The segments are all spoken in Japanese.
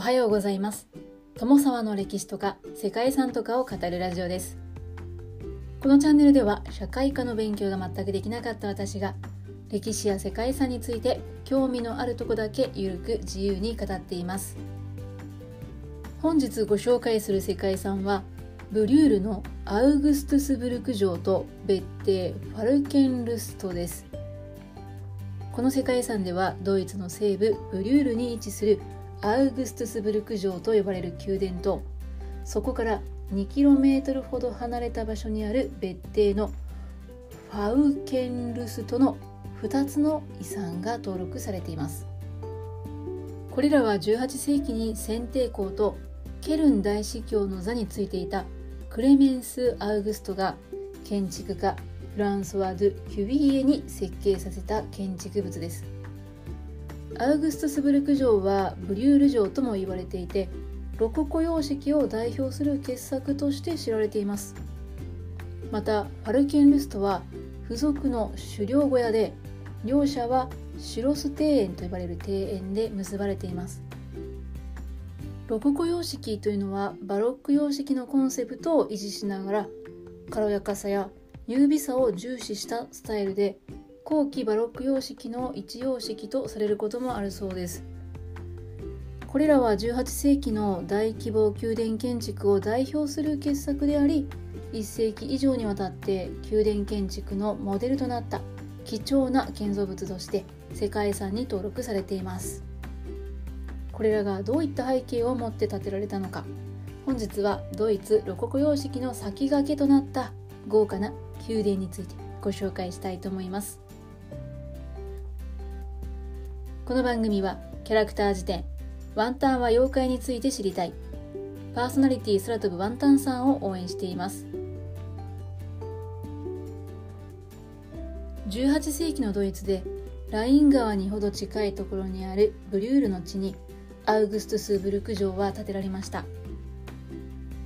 おはようございます。友沢の歴史とか世界遺産とかを語るラジオです。このチャンネルでは社会科の勉強が全くできなかった私が歴史や世界遺産について興味のあるとこだけゆるく自由に語っています。本日ご紹介する世界遺産はブリュールのアウグストゥスブルク城と別邸ファルケンルストです。この世界遺産ではドイツの西部ブリュールに位置するアウグストゥスブルク城と呼ばれる宮殿とそこから 2km ほど離れた場所にある別邸のファウケンルストの2つの遺産が登録されています。これらは18世紀に選定公とケルン大司教の座についていたクレメンス・アウグストが建築家フランソワ・ドゥ・キュビーエに設計させた建築物です。アウグストスブルク城はブリュール城とも言われていてロココ様式を代表する傑作として知られています。またファルケンルストは付属の狩猟小屋で両者はシロス庭園と呼ばれる庭園で結ばれています。ロココ様式というのはバロック様式のコンセプトを維持しながら軽やかさや優美さを重視したスタイルで後期バロック様式の一様式とされることもあるそうです。これらは18世紀の大規模宮殿建築を代表する傑作であり1世紀以上にわたって宮殿建築のモデルとなった貴重な建造物として世界遺産に登録されています。これらがどういった背景を持って建てられたのか。本日はドイツロココ様式の先駆けとなった豪華な宮殿についてご紹介したいと思います。この番組はキャラクター辞典ワンタンは妖怪について知りたい。パーソナリティ空飛ぶワンタンさんを応援しています。18世紀のドイツでライン川にほど近いところにあるブリュールの地にアウグストゥスブルク城は建てられました。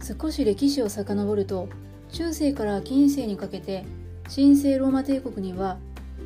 少し歴史を遡ると中世から近世にかけて神聖ローマ帝国には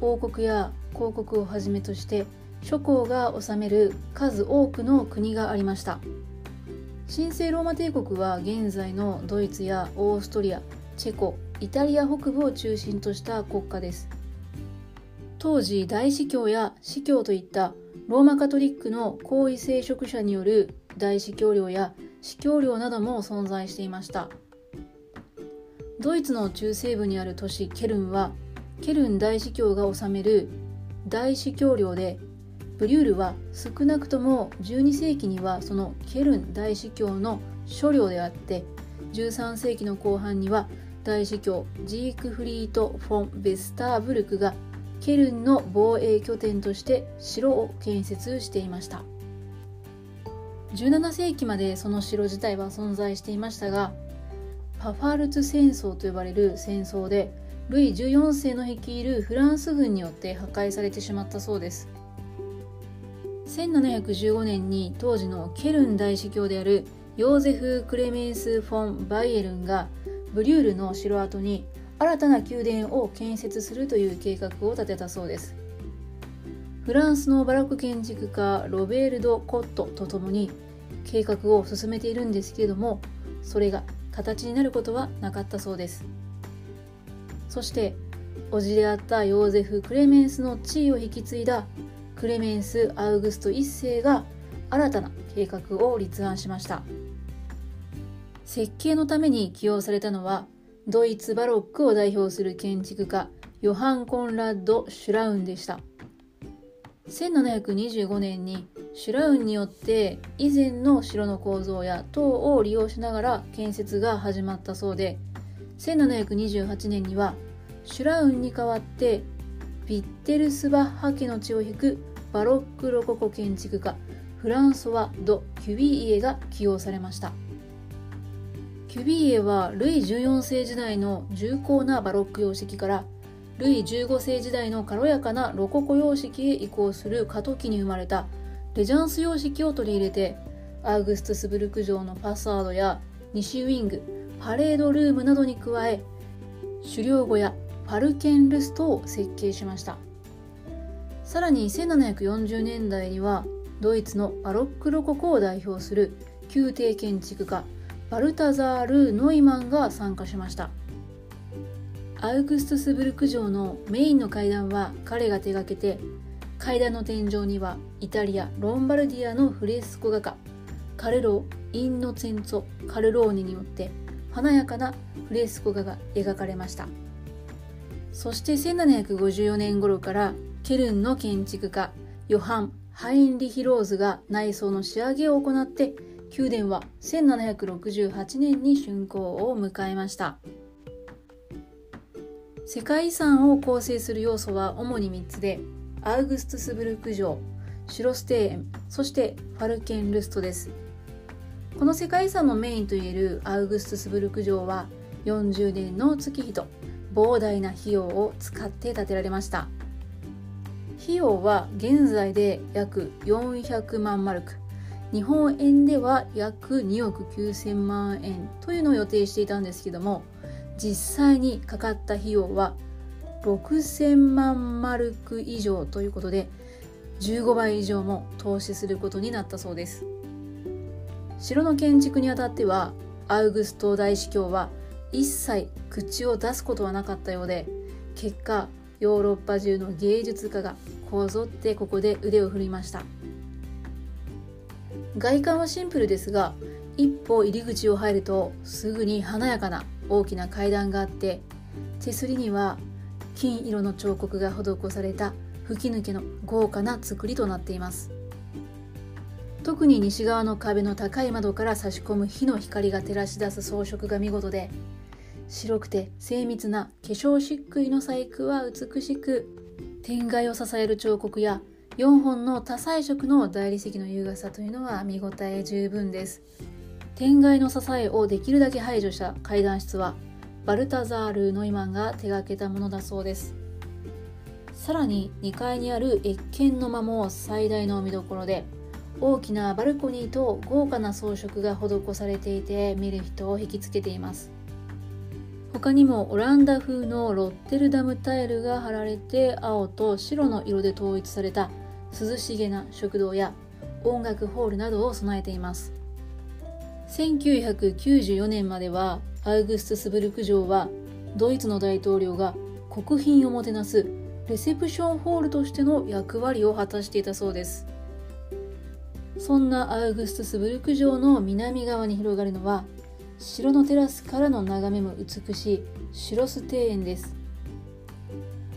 王国や公国をはじめとして諸侯が治める数多くの国がありました。神聖ローマ帝国は現在のドイツやオーストリアチェコイタリア北部を中心とした国家です。当時大司教や司教といったローマカトリックの皇位聖職者による大司教領や司教領なども存在していました。ドイツの中西部にある都市ケルンはケルン大司教が治める大司教領でブリュールは少なくとも12世紀にはそのケルン大司教の所領であって13世紀の後半には大司教ジークフリート・フォン・ベスターブルクがケルンの防衛拠点として城を建設していました。17世紀までその城自体は存在していましたがパファルツ戦争と呼ばれる戦争でルイ14世の率いるフランス軍によって破壊されてしまったそうです。1715年に当時のケルン大司教であるヨーゼフ・クレメンス・フォン・バイエルンがブリュールの城跡に新たな宮殿を建設するという計画を立てたそうです。フランスのバロック建築家ロベールド・コットとともに計画を進めているんですけれどもそれが形になることはなかったそうです。そして叔父であったヨーゼフ・クレメンスの地位を引き継いだクレメンス・アウグスト1世が新たな計画を立案しました。設計のために起用されたのはドイツバロックを代表する建築家ヨハン・コンラッド・シュラウンでした。1725年にシュラウンによって以前の城の構造や塔を利用しながら建設が始まったそうで1728年にはシュラウンに代わってビッテルスバッハ家の血を引くバロックロココ建築家フランソワ・ド・キュビーエが起用されました。キュビーエはルイ14世時代の重厚なバロック様式からルイ15世時代の軽やかなロココ様式へ移行する過渡期に生まれたレジャンス様式を取り入れてアウグストゥスブルク城のファサードや西ウィングパレードルームなどに加え狩猟小屋ファルケンルストを設計しました。さらに1740年代にはドイツのバロックロココを代表する宮廷建築家バルタザール・ノイマンが参加しました。アウグストスブルク城のメインの階段は彼が手がけて階段の天井にはイタリア・ロンバルディアのフレスコ画家カルロ・インノツェンツォ・カルローニによって華やかなフレスコ画が描かれました。そして1754年頃からケルンの建築家ヨハン・ハインリヒ・ローズが内装の仕上げを行って宮殿は1768年に竣工を迎えました。世界遺産を構成する要素は主に3つでアウグストスブルク城シュロス庭園そしてファルケンルストです。この世界遺産のメインといえるアウグストゥスブルク城は40年の月日と膨大な費用を使って建てられました。費用は現在で約400万マルク。日本円では約2億9000万円というのを予定していたんですけども実際にかかった費用は6000万マルク以上ということで15倍以上も投資することになったそうです。城の建築にあたってはアウグスト大司教は一切口を出すことはなかったようで結果ヨーロッパ中の芸術家がこぞってここで腕を振りました。外観はシンプルですが一歩入り口を入るとすぐに華やかな大きな階段があって手すりには金色の彫刻が施された吹き抜けの豪華な造りとなっています。特に西側の壁の高い窓から差し込む火の光が照らし出す装飾が見事で白くて精密な化粧漆喰の細工は美しく天蓋を支える彫刻や4本の多彩色の大理石の優雅さというのは見応え十分です。天蓋の支えをできるだけ排除した階段室はバルタザール・ノイマンが手がけたものだそうです。さらに2階にある謁見の間も最大の見どころで大きなバルコニーと豪華な装飾が施されていて見る人を引きつけています。他にもオランダ風のロッテルダムタイルが貼られて青と白の色で統一された涼しげな食堂や音楽ホールなどを備えています。1994年まではアウグストゥスブルク城はドイツの大統領が国賓をもてなすレセプションホールとしての役割を果たしていたそうです。そんなアウグストゥスブルク城の南側に広がるのは城のテラスからの眺めも美しいシュロス庭園です。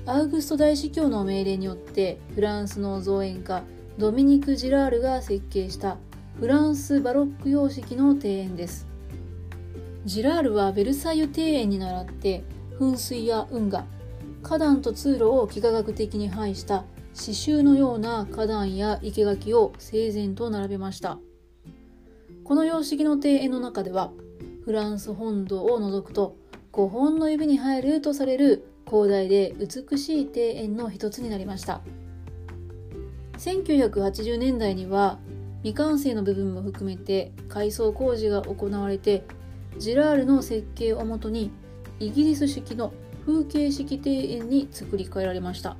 アウグスト大司教の命令によってフランスの造園家ドミニク・ジラールが設計したフランスバロック様式の庭園です。ジラールはベルサイユ庭園に倣って噴水や運河花壇と通路を幾何学的に配した刺繍のような花壇や生垣を整然と並べました。この様式の庭園の中ではフランス本土を除くと5本の指に入るとされる広大で美しい庭園の一つになりました。1980年代には未完成の部分も含めて改装工事が行われてジラールの設計をもとにイギリス式の風景式庭園に作り変えられました。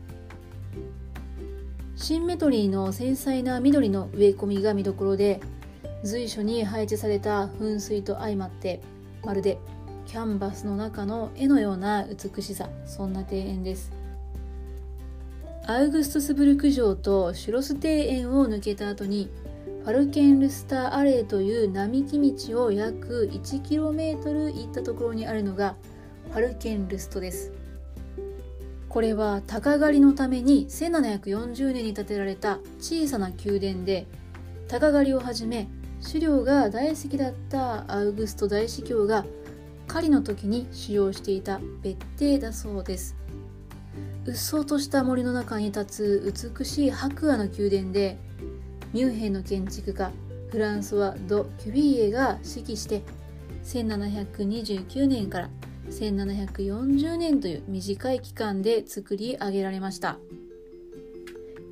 シンメトリーの繊細な緑の植え込みが見どころで随所に配置された噴水と相まってまるでキャンバスの中の絵のような美しさそんな庭園です。アウグストスブルク城とシュロス庭園を抜けた後にファルケンルスターアレーという並木道を約 1km 行ったところにあるのがファルケンルストです。これは鷹狩りのために1740年に建てられた小さな宮殿で鷹狩りをはじめ狩猟が大好きだったアウグスト大司教が狩りの時に使用していた別邸だそうです。うっそうとした森の中に立つ美しい白亜の宮殿でミュンヘンの建築家フランソワ・ド・キュビーエが指揮して1729年から1740年という短い期間で作り上げられました。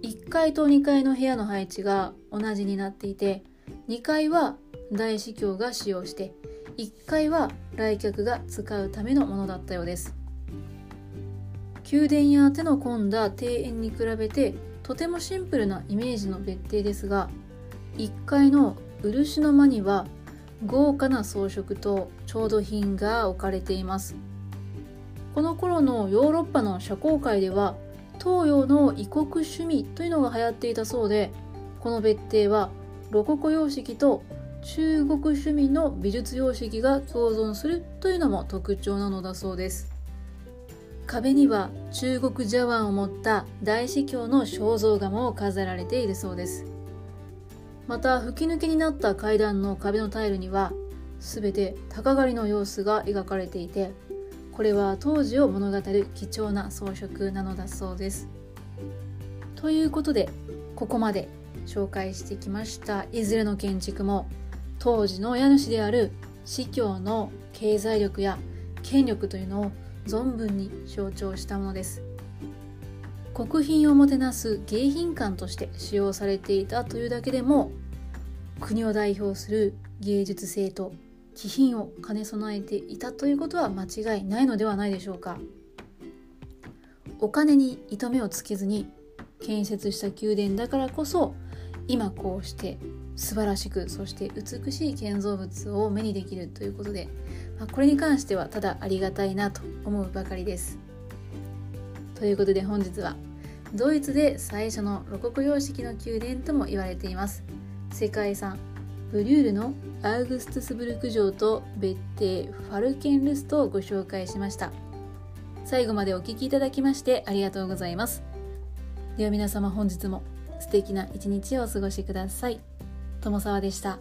1階と2階の部屋の配置が同じになっていて2階は大司教が使用して1階は来客が使うためのものだったようです。宮殿や手の込んだ庭園に比べてとてもシンプルなイメージの別邸ですが1階の漆の間には豪華な装飾と調度品が置かれています。この頃のヨーロッパの社交界では東洋の異国趣味というのが流行っていたそうでこの別邸はロココ様式と中国趣味の美術様式が共存するというのも特徴なのだそうです。壁には中国茶碗を持った大司教の肖像画も飾られているそうです。また吹き抜けになった階段の壁のタイルには全て鷹狩りの様子が描かれていてこれは当時を物語る貴重な装飾なのだそうです。ということでここまで紹介してきました。いずれの建築も当時の家主である司教の経済力や権力というのを存分に象徴したものです。国賓をもてなす迎賓館として使用されていたというだけでも国を代表する芸術性と気品を兼ね備えていたということは間違いないのではないでしょうか。お金に糸目をつけずに建設した宮殿だからこそ今こうして素晴らしくそして美しい建造物を目にできるということで、まあ、これに関してはただありがたいなと思うばかりです。ということで本日はドイツで最初のロココ様式の宮殿とも言われています。世界遺産ブリュールのアウグストスブルク城と別邸ファルケンルストをご紹介しました。最後までお聴きいただきましてありがとうございます。では皆様本日も素敵な一日をお過ごしください。友沢でした。